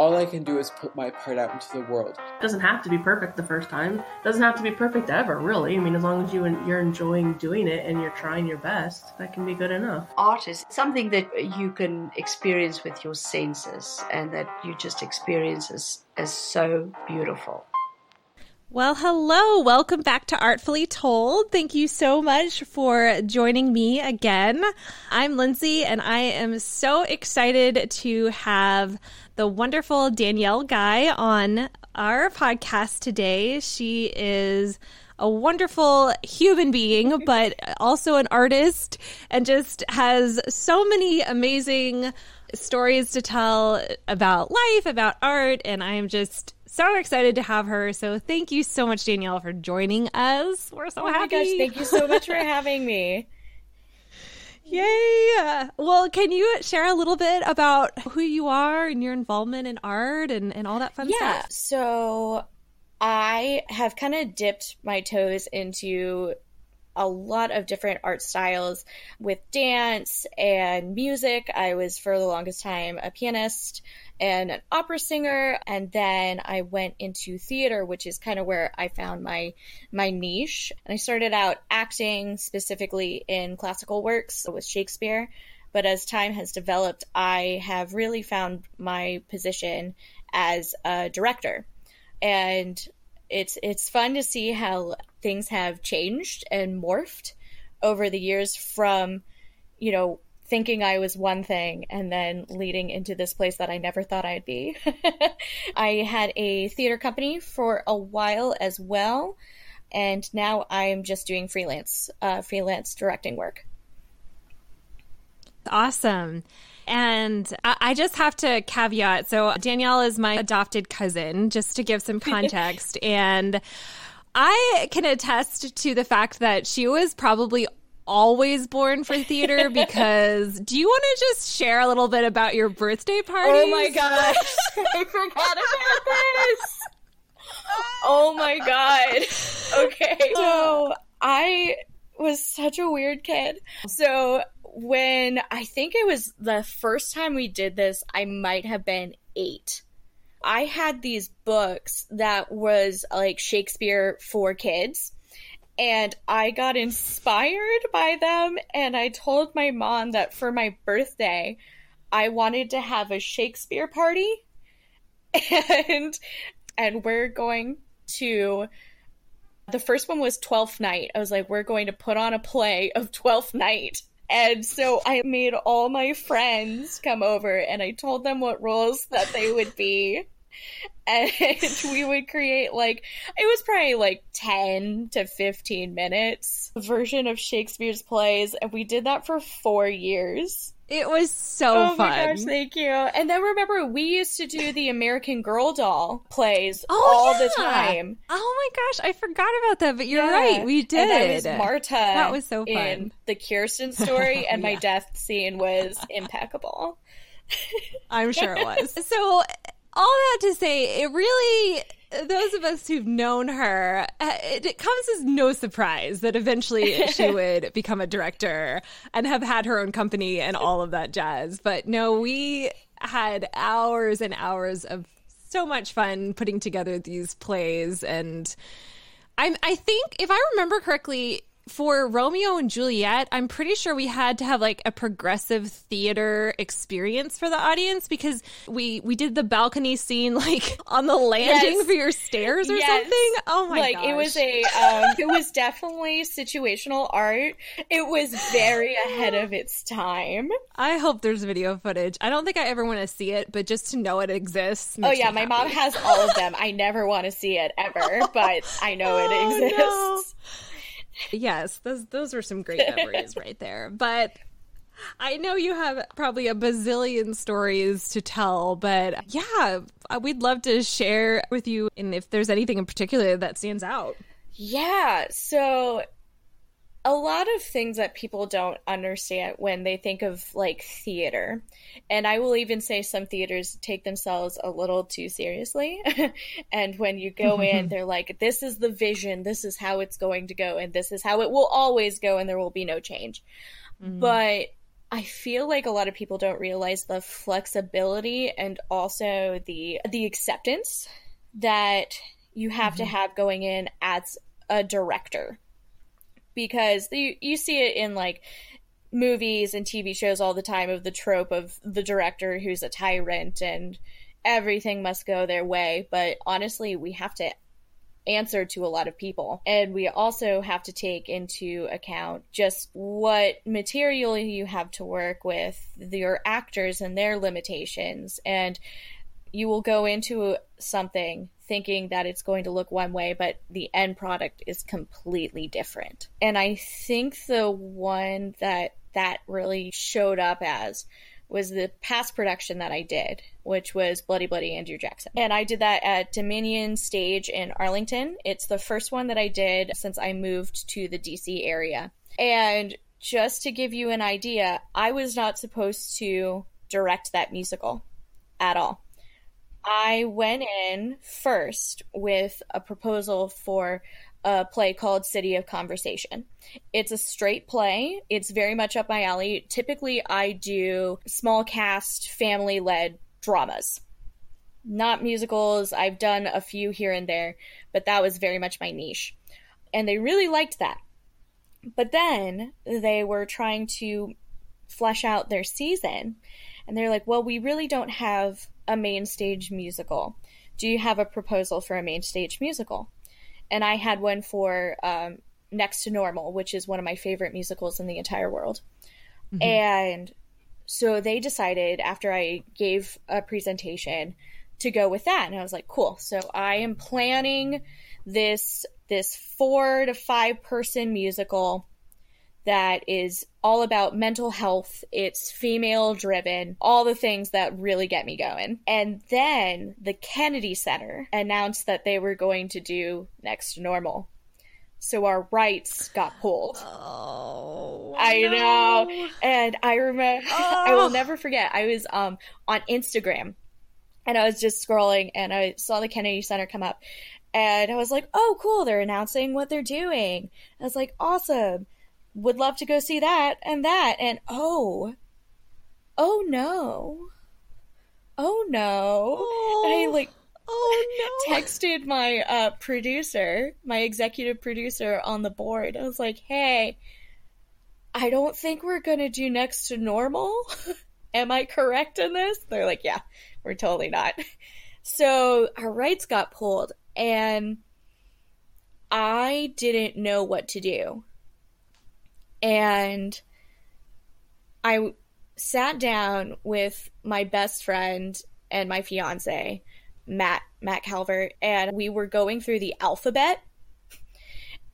all I can do is put my part out into the world. It doesn't have to be perfect the first time. It doesn't have to be perfect ever, really. I mean, as long as you you're enjoying doing it and you're trying your best, that can be good enough. Art is something that you can experience with your senses and that you just experience as, as so beautiful. Well, hello. Welcome back to Artfully Told. Thank you so much for joining me again. I'm Lindsay, and I am so excited to have the wonderful Danielle Guy on our podcast today. She is a wonderful human being, but also an artist and just has so many amazing stories to tell about life, about art, and I am just so excited to have her. So thank you so much, Danielle, for joining us. We're so oh happy. gosh, thank you so much for having me. Yay! Well, can you share a little bit about who you are and your involvement in art and, and all that fun yeah, stuff? So I have kind of dipped my toes into a lot of different art styles with dance and music. I was for the longest time a pianist and an opera singer and then I went into theater which is kind of where I found my my niche. And I started out acting specifically in classical works with Shakespeare. But as time has developed, I have really found my position as a director. And it's it's fun to see how things have changed and morphed over the years from you know thinking I was one thing and then leading into this place that I never thought I'd be. I had a theater company for a while as well, and now I'm just doing freelance, uh, freelance directing work. Awesome. And I just have to caveat so, Danielle is my adopted cousin, just to give some context. and I can attest to the fact that she was probably always born for theater because do you want to just share a little bit about your birthday party? Oh my gosh. I forgot about this. Oh my god. Okay. So I was such a weird kid. So when I think it was the first time we did this, I might have been eight. I had these books that was like Shakespeare for kids and I got inspired by them and I told my mom that for my birthday I wanted to have a Shakespeare party and and we're going to the first one was 12th night. I was like we're going to put on a play of 12th night. And so I made all my friends come over and I told them what roles that they would be and we would create like it was probably like 10 to 15 minutes version of Shakespeare's plays and we did that for 4 years. It was so oh fun. my gosh, thank you. And then remember, we used to do the American Girl doll plays oh, all yeah. the time. Oh my gosh, I forgot about that, but you're yeah. right, we did. And I was Marta. That was so fun. In the Kirsten story, and yeah. my death scene was impeccable. I'm sure it was. So all that to say, it really those of us who've known her, uh, it, it, comes as no surprise that eventually she would become a director and have had her own company and all of that jazz. But no, we had hours and hours of so much fun putting together these plays and I I think if I remember correctly for Romeo and Juliet, I'm pretty sure we had to have like a progressive theater experience for the audience because we we did the balcony scene like on the landing yes. for your stairs or yes. something. Oh my god. like gosh. it was a um, it was definitely situational art. It was very ahead of its time. I hope there's video footage. I don't think I ever want to see it, but just to know it exists. Oh yeah, my mom has all of them. I never want to see it ever, but I know oh, it exists. No yes, those those were some great memories right there. But I know you have probably a bazillion stories to tell, but yeah, we'd love to share with you and if there's anything in particular that stands out. Yeah, so a lot of things that people don't understand when they think of like theater. And I will even say some theaters take themselves a little too seriously. and when you go in, they're like, this is the vision, this is how it's going to go, and this is how it will always go, and there will be no change. Mm-hmm. But I feel like a lot of people don't realize the flexibility and also the the acceptance that you have mm-hmm. to have going in as a director because you, you see it in like movies and TV shows all the time of the trope of the director who's a tyrant and everything must go their way. But honestly, we have to answer to a lot of people. And we also have to take into account just what material you have to work with, your actors and their limitations. And you will go into something thinking that it's going to look one way, but the end product is completely different. And I think the one that that really showed up as was the past production that I did, which was Bloody Bloody Andrew Jackson. And I did that at Dominion Stage in Arlington. It's the first one that I did since I moved to the DC area. And just to give you an idea, I was not supposed to direct that musical at all. I went in first with a proposal for a play called City of Conversation. It's a straight play. It's very much up my alley. Typically, I do small cast, family led dramas, not musicals. I've done a few here and there, but that was very much my niche. And they really liked that. But then they were trying to flesh out their season. And they're like, well, we really don't have a main stage musical. Do you have a proposal for a main stage musical? And I had one for um, Next to Normal, which is one of my favorite musicals in the entire world. Mm-hmm. And so they decided after I gave a presentation to go with that. And I was like, cool. So I am planning this this four to five person musical that is all about mental health. It's female driven, all the things that really get me going. And then the Kennedy Center announced that they were going to do Next Normal. So our rights got pulled. Oh, I no. know. And I remember, oh. I will never forget. I was um on Instagram, and I was just scrolling, and I saw the Kennedy Center come up, and I was like, "Oh, cool! They're announcing what they're doing." I was like, "Awesome!" Would love to go see that and that. And oh oh no. Oh no. Oh, i like oh no. texted my uh, producer my executive producer on the board. I was like hey i don't think we're gonna do next to normal. Am i correct in this? They're like yeah we're totally not. So our rights got pulled and i didn't know what to do and I sat down with my best friend and my fiance, Matt Matt Calvert, and we were going through the alphabet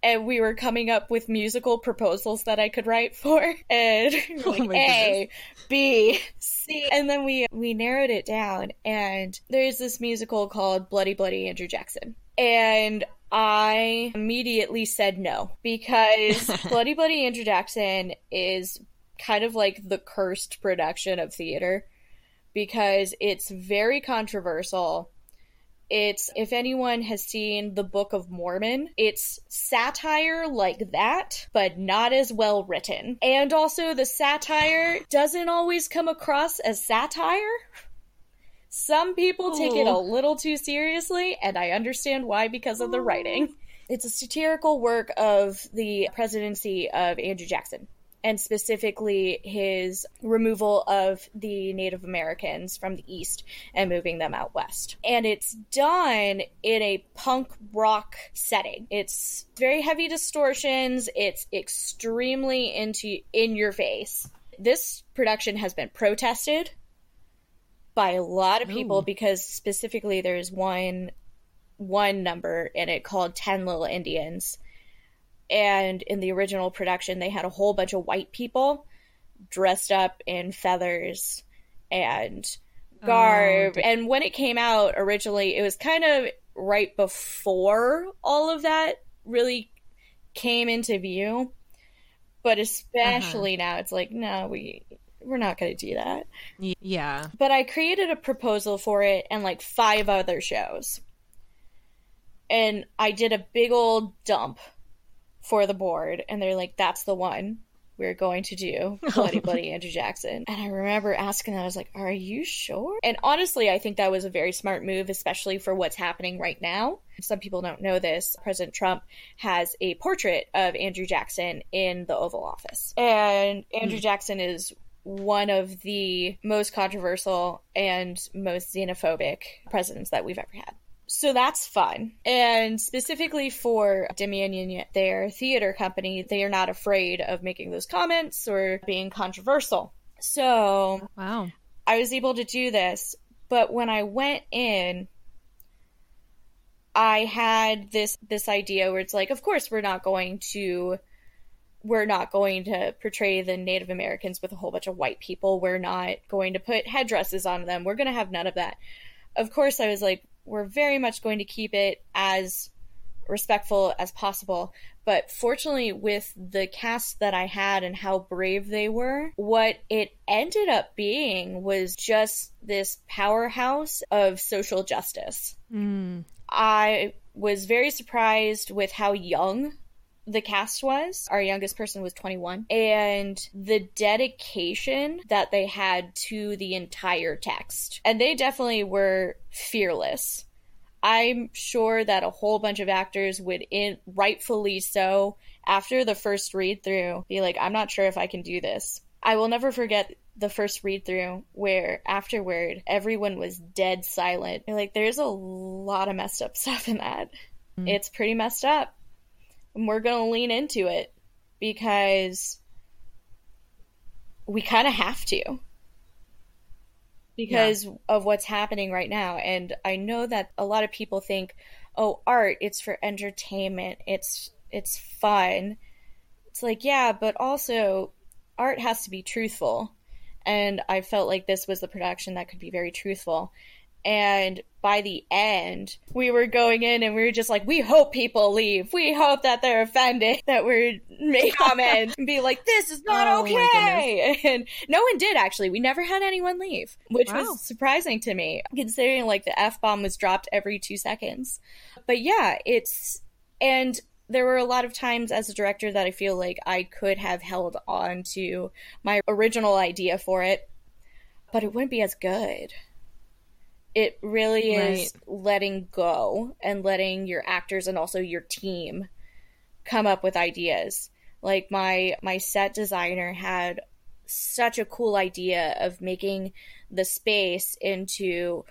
and we were coming up with musical proposals that I could write for. And oh like A, B, C. And then we we narrowed it down and there's this musical called Bloody Bloody Andrew Jackson. And I immediately said no because Bloody Bloody Andrew Jackson is kind of like the cursed production of theater because it's very controversial. It's, if anyone has seen the Book of Mormon, it's satire like that, but not as well written. And also, the satire doesn't always come across as satire. Some people take it a oh. little too seriously, and I understand why because of the writing. Oh. It's a satirical work of the presidency of Andrew Jackson, and specifically his removal of the Native Americans from the East and moving them out west. And it's done in a punk rock setting. It's very heavy distortions, it's extremely into in your face. This production has been protested by a lot of people Ooh. because specifically there's one one number in it called 10 little indians and in the original production they had a whole bunch of white people dressed up in feathers and garb oh, and when it came out originally it was kind of right before all of that really came into view but especially uh-huh. now it's like no we we're not going to do that yeah but i created a proposal for it and like five other shows and i did a big old dump for the board and they're like that's the one we're going to do Bloody Bloody Andrew Jackson. And I remember asking them, I was like, Are you sure? And honestly, I think that was a very smart move, especially for what's happening right now. Some people don't know this. President Trump has a portrait of Andrew Jackson in the Oval Office. And Andrew mm. Jackson is one of the most controversial and most xenophobic presidents that we've ever had. So that's fun. And specifically for Dominion, their theater company, they are not afraid of making those comments or being controversial. So, wow. I was able to do this. But when I went in, I had this this idea where it's like, of course, we're not going to we're not going to portray the Native Americans with a whole bunch of white people. We're not going to put headdresses on them. We're going to have none of that. Of course, I was like, we're very much going to keep it as respectful as possible. But fortunately, with the cast that I had and how brave they were, what it ended up being was just this powerhouse of social justice. Mm. I was very surprised with how young the cast was. Our youngest person was 21. And the dedication that they had to the entire text. And they definitely were fearless. I'm sure that a whole bunch of actors would, in, rightfully so, after the first read through, be like, I'm not sure if I can do this. I will never forget the first read through where afterward everyone was dead silent. Like, there's a lot of messed up stuff in that. Mm. It's pretty messed up and we're going to lean into it because we kind of have to. Because yeah. of what's happening right now. And i know that a lot of people think oh art it's for entertainment. It's it's fun. It's like yeah but also art has to be truthful. And i felt like this was the production that could be very truthful and by the end, we were going in and we were just like, we hope people leave. We hope that they're offended that we're making comments and be like, this is not oh, okay. And no one did actually. We never had anyone leave, which wow. was surprising to me considering like the F bomb was dropped every two seconds. But yeah, it's, and there were a lot of times as a director that I feel like I could have held on to my original idea for it, but it wouldn't be as good. It really is right. letting go and letting your actors and also your team come up with ideas. Like my my set designer had such a cool idea of making the space into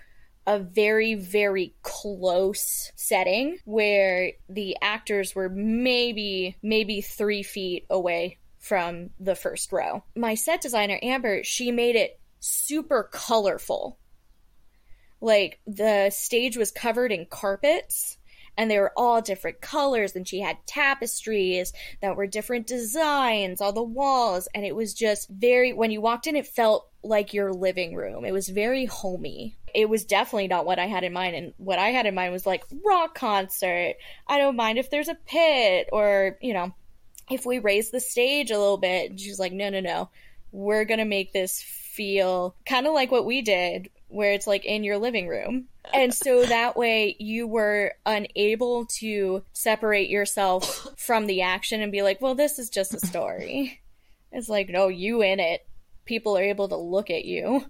a very very close setting where the actors were maybe maybe 3 feet away from the first row. My set designer Amber, she made it super colorful like the stage was covered in carpets and they were all different colors and she had tapestries that were different designs on the walls and it was just very when you walked in it felt like your living room. It was very homey. It was definitely not what i had in mind and what i had in mind was like rock concert. I don't mind if there's a pit or you know if we raise the stage a little bit. And she's like no no no. We're gonna make this feel kind of like what we did where it's like in your living room. And so that way you were unable to separate yourself from the action and be like, well, this is just a story. It's like, no, you in it. People are able to look at you.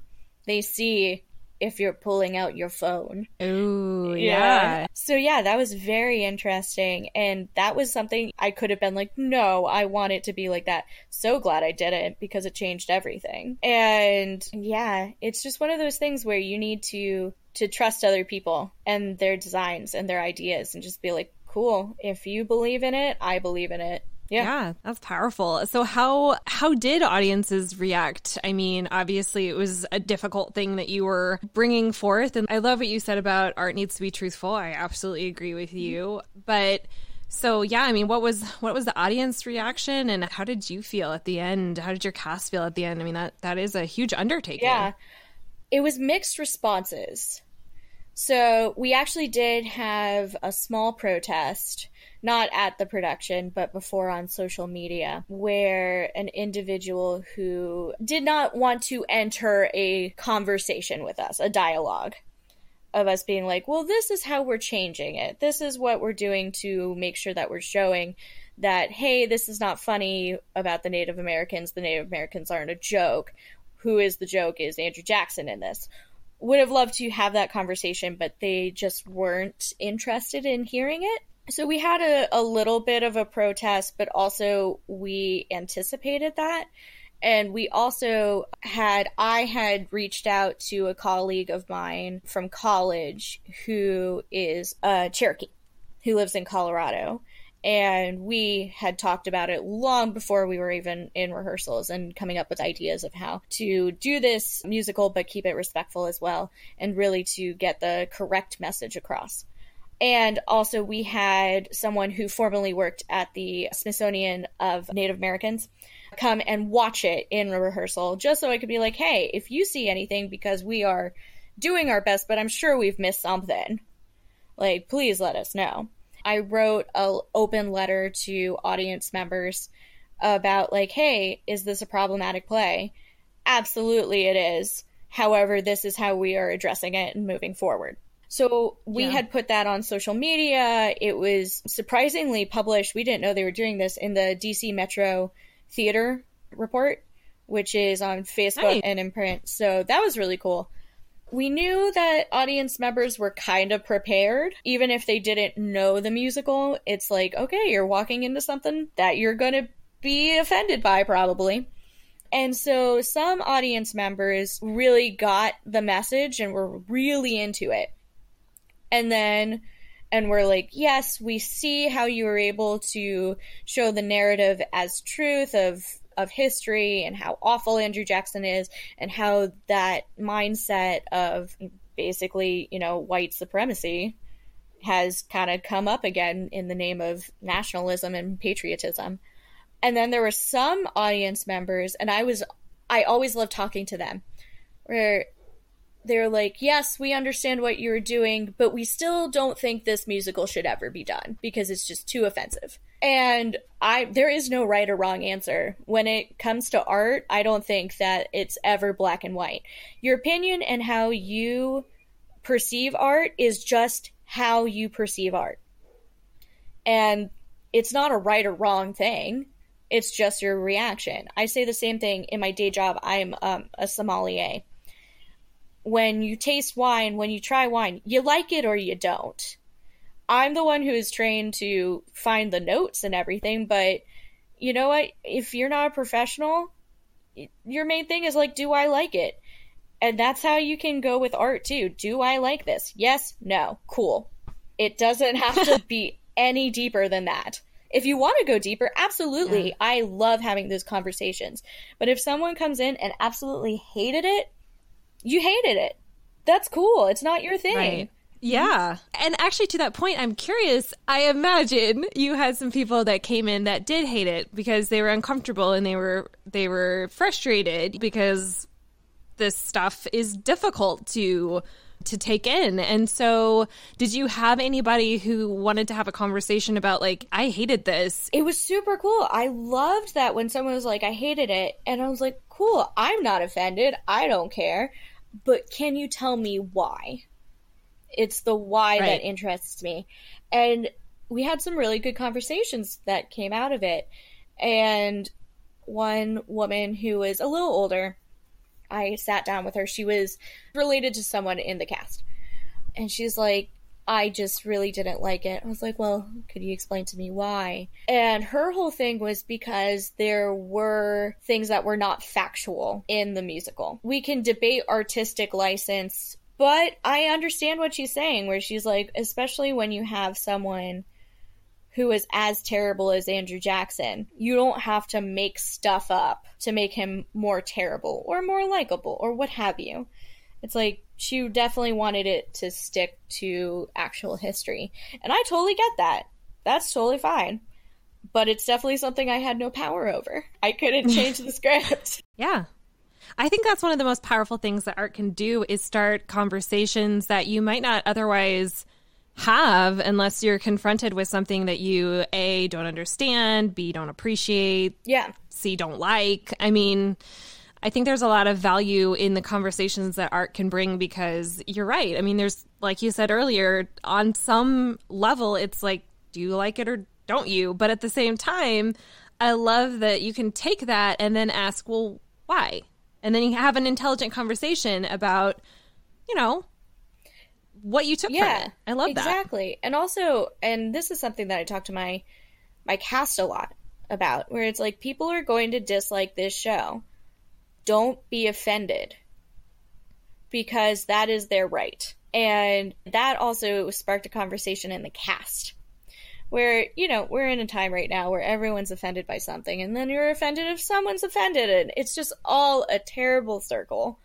They see if you're pulling out your phone. Ooh, yeah. yeah. So yeah, that was very interesting and that was something I could have been like, "No, I want it to be like that." So glad I did it because it changed everything. And yeah, it's just one of those things where you need to to trust other people and their designs and their ideas and just be like, "Cool, if you believe in it, I believe in it." Yeah. yeah. that's powerful. So how how did audiences react? I mean, obviously it was a difficult thing that you were bringing forth and I love what you said about art needs to be truthful. I absolutely agree with mm-hmm. you. But so yeah, I mean, what was what was the audience reaction and how did you feel at the end? How did your cast feel at the end? I mean, that that is a huge undertaking. Yeah. It was mixed responses. So we actually did have a small protest, not at the production, but before on social media, where an individual who did not want to enter a conversation with us, a dialogue of us being like, well, this is how we're changing it. This is what we're doing to make sure that we're showing that, hey, this is not funny about the Native Americans. The Native Americans aren't a joke. Who is the joke is Andrew Jackson in this would have loved to have that conversation, but they just weren't interested in hearing it. So we had a, a little bit of a protest, but also we anticipated that. And we also had, I had reached out to a colleague of mine from college who is a Cherokee who lives in Colorado and we had talked about it long before we were even in rehearsals and coming up with ideas of how to do this musical but keep it respectful as well and really to get the correct message across and also we had someone who formerly worked at the smithsonian of native americans come and watch it in a rehearsal just so i could be like hey if you see anything because we are doing our best but i'm sure we've missed something like please let us know I wrote a open letter to audience members about like, hey, is this a problematic play? Absolutely, it is. However, this is how we are addressing it and moving forward. So we yeah. had put that on social media. It was surprisingly published. We didn't know they were doing this in the DC Metro Theater report, which is on Facebook nice. and in print. So that was really cool. We knew that audience members were kind of prepared, even if they didn't know the musical. It's like, okay, you're walking into something that you're going to be offended by, probably. And so some audience members really got the message and were really into it. And then, and we're like, yes, we see how you were able to show the narrative as truth of of history and how awful Andrew Jackson is and how that mindset of basically, you know, white supremacy has kind of come up again in the name of nationalism and patriotism. And then there were some audience members, and I was, I always love talking to them, where they're like, yes, we understand what you're doing, but we still don't think this musical should ever be done because it's just too offensive. And I there is no right or wrong answer. When it comes to art, I don't think that it's ever black and white. Your opinion and how you perceive art is just how you perceive art. And it's not a right or wrong thing. It's just your reaction. I say the same thing in my day job. I'm um, a sommelier when you taste wine, when you try wine, you like it or you don't. I'm the one who is trained to find the notes and everything, but you know what? If you're not a professional, your main thing is like, do I like it? And that's how you can go with art too. Do I like this? Yes, no, cool. It doesn't have to be any deeper than that. If you want to go deeper, absolutely. Yeah. I love having those conversations. But if someone comes in and absolutely hated it, you hated it. That's cool. It's not your thing. Right. Mm-hmm. Yeah. And actually, to that point, I'm curious. I imagine you had some people that came in that did hate it because they were uncomfortable and they were they were frustrated because this stuff is difficult to to take in. And so, did you have anybody who wanted to have a conversation about like I hated this? It was super cool. I loved that when someone was like I hated it and I was like, "Cool. I'm not offended. I don't care." But can you tell me why? It's the why right. that interests me. And we had some really good conversations that came out of it. And one woman who was a little older, I sat down with her. She was related to someone in the cast. And she's like, I just really didn't like it. I was like, well, could you explain to me why? And her whole thing was because there were things that were not factual in the musical. We can debate artistic license, but I understand what she's saying, where she's like, especially when you have someone who is as terrible as Andrew Jackson, you don't have to make stuff up to make him more terrible or more likable or what have you. It's like she definitely wanted it to stick to actual history. And I totally get that. That's totally fine. But it's definitely something I had no power over. I couldn't change the script. Yeah. I think that's one of the most powerful things that art can do is start conversations that you might not otherwise have unless you're confronted with something that you a don't understand, b don't appreciate, Yeah. c don't like. I mean, I think there's a lot of value in the conversations that art can bring because you're right. I mean, there's like you said earlier, on some level it's like do you like it or don't you? But at the same time, I love that you can take that and then ask, well, why? And then you have an intelligent conversation about, you know, what you took Yeah. from it. I love that. exactly. And also, and this is something that I talk to my my cast a lot about, where it's like people are going to dislike this show. Don't be offended. Because that is their right. And that also sparked a conversation in the cast. Where, you know, we're in a time right now where everyone's offended by something, and then you're offended if someone's offended, and it's just all a terrible circle.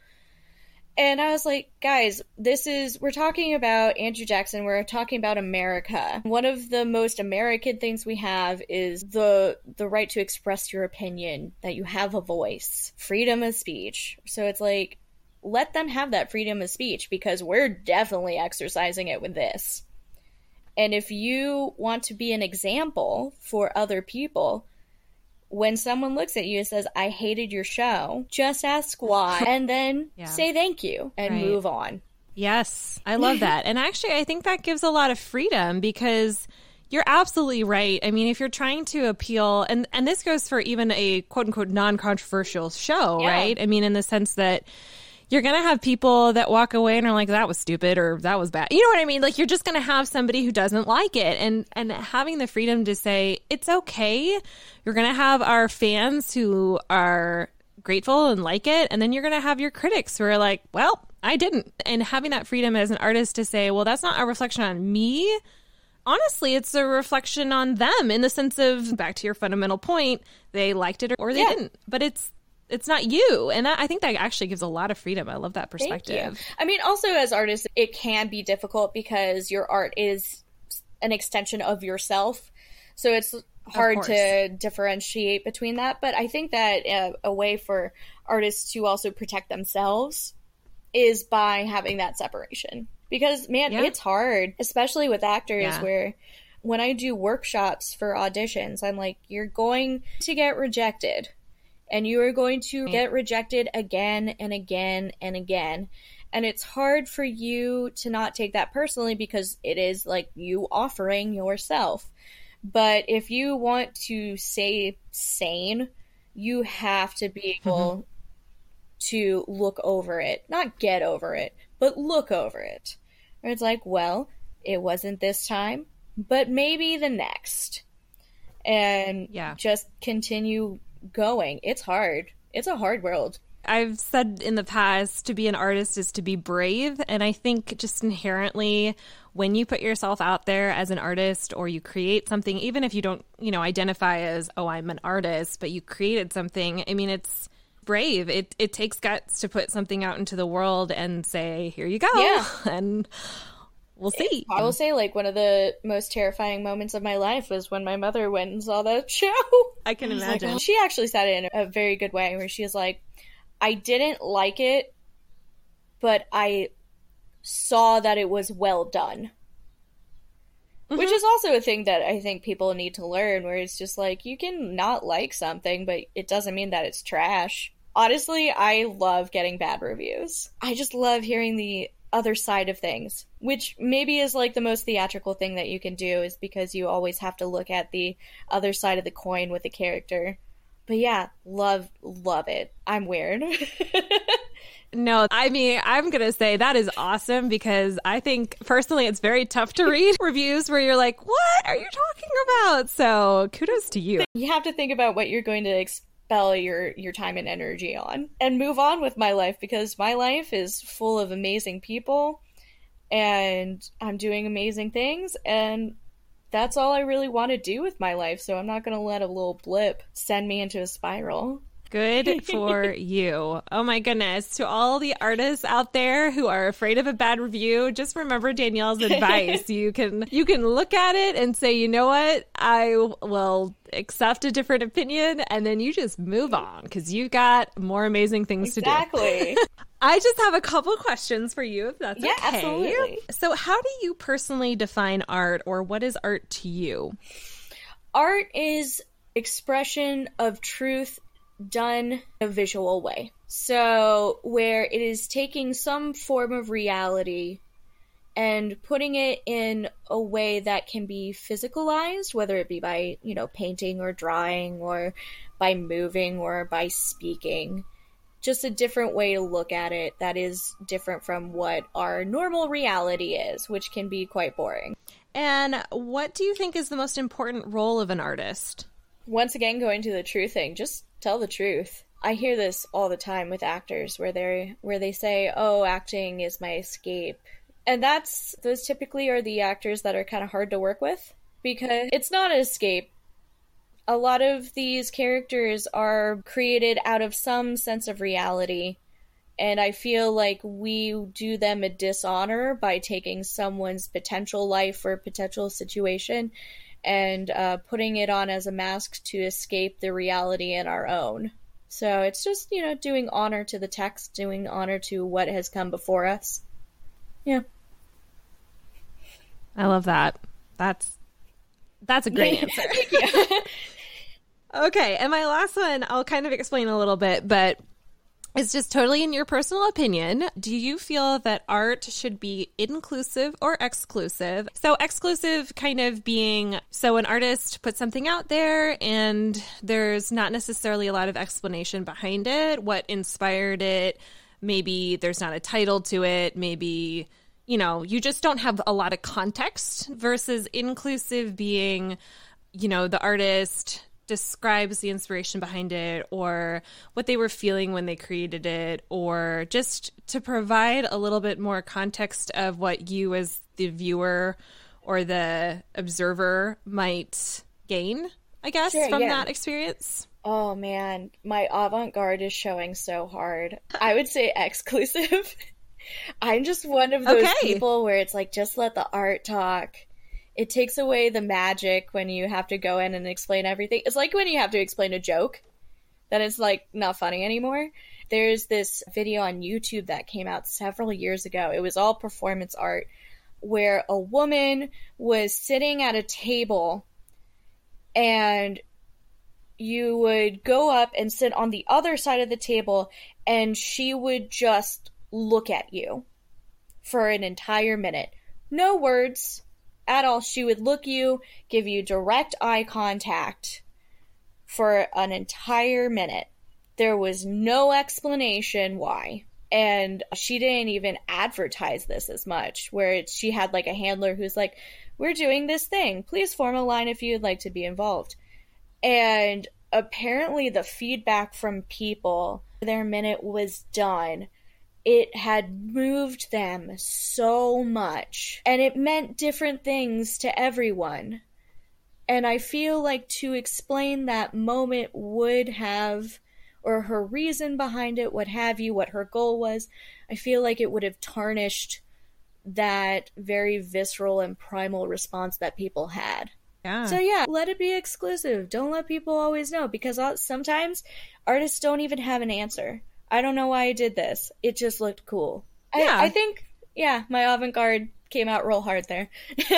And I was like, guys, this is, we're talking about Andrew Jackson, we're talking about America. One of the most American things we have is the the right to express your opinion, that you have a voice, freedom of speech. So it's like, let them have that freedom of speech because we're definitely exercising it with this. And if you want to be an example for other people, when someone looks at you and says, I hated your show, just ask why and then Yeah. say thank you and Right. move on. Yes, I love that. and actually, I think that gives a lot of freedom because you're absolutely right. I mean, if you're trying to appeal, and, and this goes for even a quote unquote non controversial show, Yeah. right? I mean, in the sense that you're going to have people that walk away and are like, that was stupid or that was bad. You know what I mean? Like, you're just going to have somebody who doesn't like it. And, and having the freedom to say, it's okay. You're going to have our fans who are grateful and like it. And then you're going to have your critics who are like, well, I didn't. And having that freedom as an artist to say, well, that's not a reflection on me. Honestly, it's a reflection on them in the sense of back to your fundamental point, they liked it or they Yeah. didn't. But it's it's not you. And that, I think that actually gives a lot of freedom. I love that perspective. I mean, also as artists, it can be difficult because your art is an extension of yourself. So it's hard to differentiate between that. But I think that uh, a way for artists to also protect themselves is by having that separation. Because, man, Yeah. it's hard, especially with actors Yeah. where when I do workshops for auditions, I'm like, you're going to get rejected and you are going to mm. get rejected again and again and again. And it's hard for you to not take that personally because it is like you offering yourself. But if you want to stay sane, you have to be mm-hmm. able to look over it. Not get over it, but look over it. Where it's like, well, it wasn't this time, but maybe the next. And Yeah. just continue going. It's hard. It's a hard world. I've said in the past to be an artist is to be brave. And I think just inherently, when you put yourself out there as an artist or you create something, even if you don't, you know, identify as, oh, I'm an artist, but you created something, I mean, it's brave. It, it takes guts to put something out into the world and say, here you go. Yeah. And we'll see. I will say, like, one of the most terrifying moments of my life was when my mother went and saw that show. I can Like, imagine. she actually said it in a very good way, where she was like, I didn't like it, but I saw that it was well done. Which mm-hmm. is also a thing that I think people need to learn, where it's just like, you can not like something, but it doesn't mean that it's trash. Honestly, I love getting bad reviews. I just love hearing the other side of things, which maybe is like the most theatrical thing that you can do, is because you always have to look at the other side of the coin with the character. But yeah, love, love it. I'm weird. No, I mean, I'm going to say that is awesome because I think personally it's very tough to read reviews where you're like, what are you talking about? So kudos to you. you have to think about what you're going to expel your your time and energy on and move on with my life because my life is full of amazing people and I'm doing amazing things and that's all I really want to do with my life so I'm not going to let a little blip send me into a spiral. Good for you. Oh my goodness. To all the artists out there who are afraid of a bad review, just remember Danielle's advice. you can you can look at it and say, "You know what? I will accept a different opinion and then you just move on cuz you've got more amazing things exactly. to do." Exactly. I just have a couple questions for you if that's yeah, okay. Absolutely. So, how do you personally define art or what is art to you? Art is expression of truth done in a visual way. So, where it is taking some form of reality and putting it in a way that can be physicalized, whether it be by, you know, painting or drawing or by moving or by speaking. Just a different way to look at it that is different from what our normal reality is, which can be quite boring. And what do you think is the most important role of an artist? Once again, going to the true thing, just tell the truth. I hear this all the time with actors where they where they say, "Oh, acting is my escape." And that's those typically are the actors that are kind of hard to work with because it's not an escape. A lot of these characters are created out of some sense of reality. And I feel like we do them a dishonor by taking someone's potential life or potential situation and uh, putting it on as a mask to escape the reality in our own. So it's just, you know, doing honor to the text, doing honor to what has come before us. Yeah. I love that. That's that's a great answer. okay, and my last one, I'll kind of explain a little bit, but it's just totally in your personal opinion. Do you feel that art should be inclusive or exclusive? So, exclusive kind of being so an artist puts something out there and there's not necessarily a lot of explanation behind it, what inspired it. Maybe there's not a title to it. Maybe, you know, you just don't have a lot of context versus inclusive being, you know, the artist describes the inspiration behind it or what they were feeling when they created it or just to provide a little bit more context of what you as the viewer or the observer might gain i guess Sure, from yeah. that experience Oh man, my avant garde is showing so hard. I would say exclusive. I'm just one of those Okay. people where it's like, just let the art talk. It takes away the magic when you have to go in and explain everything. It's like when you have to explain a joke, then it's like not funny anymore. There's this video on YouTube that came out several years ago. It was all performance art where a woman was sitting at a table and you would go up and sit on the other side of the table and she would just look at you for an entire minute. No words at all. She would look you, give you direct eye contact for an entire minute. There was no explanation why. And she didn't even advertise this as much, where she had like a handler who's like, We're doing this thing. Please form a line if you'd like to be involved. And apparently, the feedback from people, their minute was done. It had moved them so much, and it meant different things to everyone. And I feel like to explain that moment would have, or her reason behind it, what have you, what her goal was, I feel like it would have tarnished that very visceral and primal response that people had. yeah So yeah, let it be exclusive. Don't let people always know because sometimes artists don't even have an answer. I don't know why I did this. It just looked cool. Yeah. I, I think yeah, my avant-garde came out real hard there.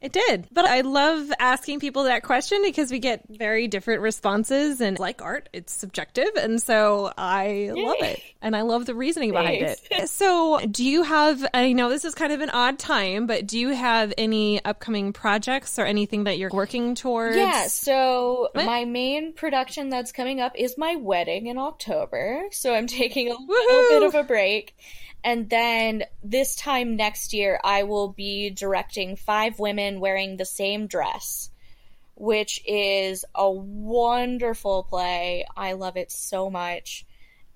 It did. But I love asking people that question because we get very different responses. And like art, it's subjective. And so I love it. And I love the reasoning behind it. So, do you have, I know this is kind of an odd time, but do you have any upcoming projects or anything that you're working towards? Yeah, so What? my main production that's coming up is my wedding in October. So I'm taking a Woohoo! little bit of a break. And then this time next year, I will be directing five women wearing the same dress, which is a wonderful play. I love it so much.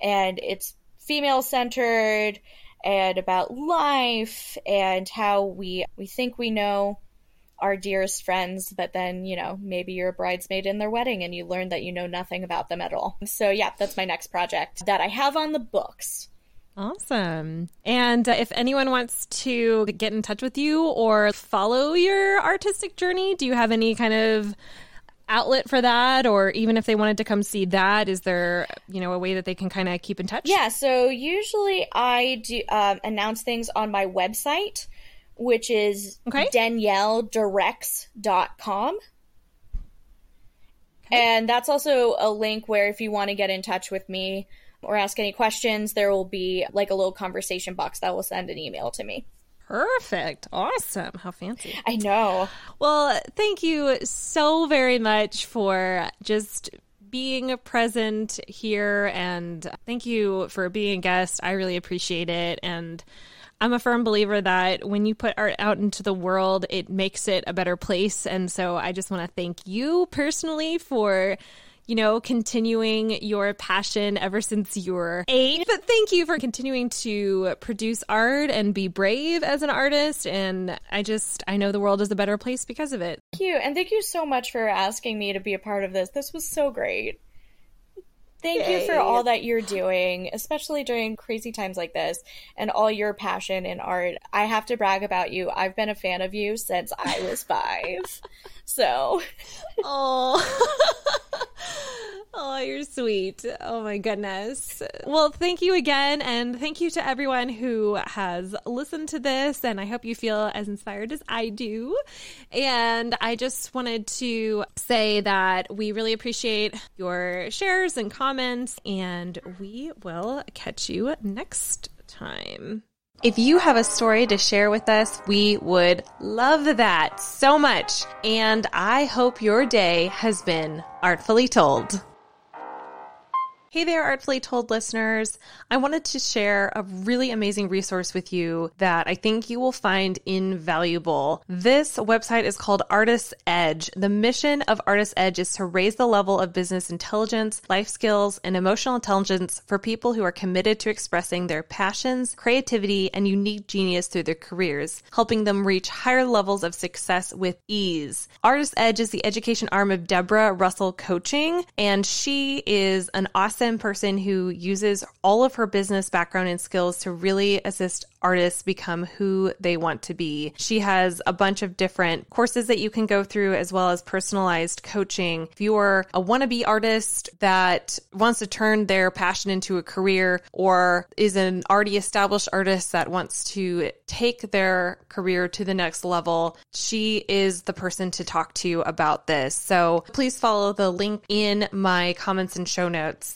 And it's female centered and about life and how we we think we know our dearest friends, but then, you know, maybe you're a bridesmaid in their wedding and you learn that you know nothing about them at all. So, yeah, that's my next project that I have on the books. Awesome. And uh, if anyone wants to get in touch with you or follow your artistic journey, do you have any kind of outlet for that or even if they wanted to come see that is there you know a way that they can kind of keep in touch yeah so usually i do um, announce things on my website which is okay. danielledirects.com okay. and that's also a link where if you want to get in touch with me or ask any questions there will be like a little conversation box that will send an email to me Perfect. Awesome. How fancy. I know. Well, thank you so very much for just being present here and thank you for being a guest. I really appreciate it and I'm a firm believer that when you put art out into the world, it makes it a better place. And so I just want to thank you personally for you know, continuing your passion ever since you were eight. But thank you for continuing to produce art and be brave as an artist. And I just, I know the world is a better place because of it. Thank you. And thank you so much for asking me to be a part of this. This was so great. Thank Yay. you for all that you're doing, especially during crazy times like this, and all your passion in art. I have to brag about you. I've been a fan of you since I was five. so, oh. Oh, you're sweet. Oh my goodness. Well, thank you again. And thank you to everyone who has listened to this. And I hope you feel as inspired as I do. And I just wanted to say that we really appreciate your shares and comments. And we will catch you next time. If you have a story to share with us, we would love that so much. And I hope your day has been artfully told. Hey there, Artfully Told listeners. I wanted to share a really amazing resource with you that I think you will find invaluable. This website is called Artist Edge. The mission of Artist Edge is to raise the level of business intelligence, life skills, and emotional intelligence for people who are committed to expressing their passions, creativity, and unique genius through their careers, helping them reach higher levels of success with ease. Artist Edge is the education arm of Deborah Russell Coaching, and she is an awesome awesome person who uses all of her business background and skills to really assist artists become who they want to be. She has a bunch of different courses that you can go through as well as personalized coaching. If you're a wannabe artist that wants to turn their passion into a career or is an already established artist that wants to take their career to the next level, she is the person to talk to about this. So please follow the link in my comments and show notes